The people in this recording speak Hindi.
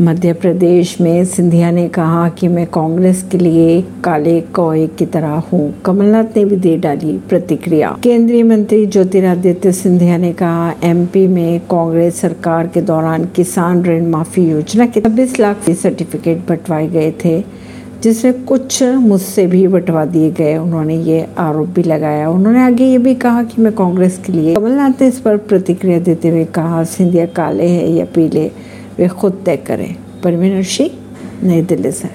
मध्य प्रदेश में सिंधिया ने कहा कि मैं कांग्रेस के लिए काले कौए की तरह हूँ। कमलनाथ ने भी दे डाली प्रतिक्रिया। केंद्रीय मंत्री ज्योतिरादित्य सिंधिया ने कहा एमपी में कांग्रेस सरकार के दौरान किसान ऋण माफ़ी योजना के छब्बीस लाख के सर्टिफिकेट बंटवाए गए थे, जिसमें कुछ मुझसे भी बंटवा दिए गए। उन्होंने ये आरोप भी लगाया। उन्होंने आगे ये भी कहा कि मैं कांग्रेस के लिए कमलनाथ ने इस पर प्रतिक्रिया देते हुए कहा, सिंधिया काले हैं या पीले? वे खुद तय करें। परवीन सिंह नई दिल्ली से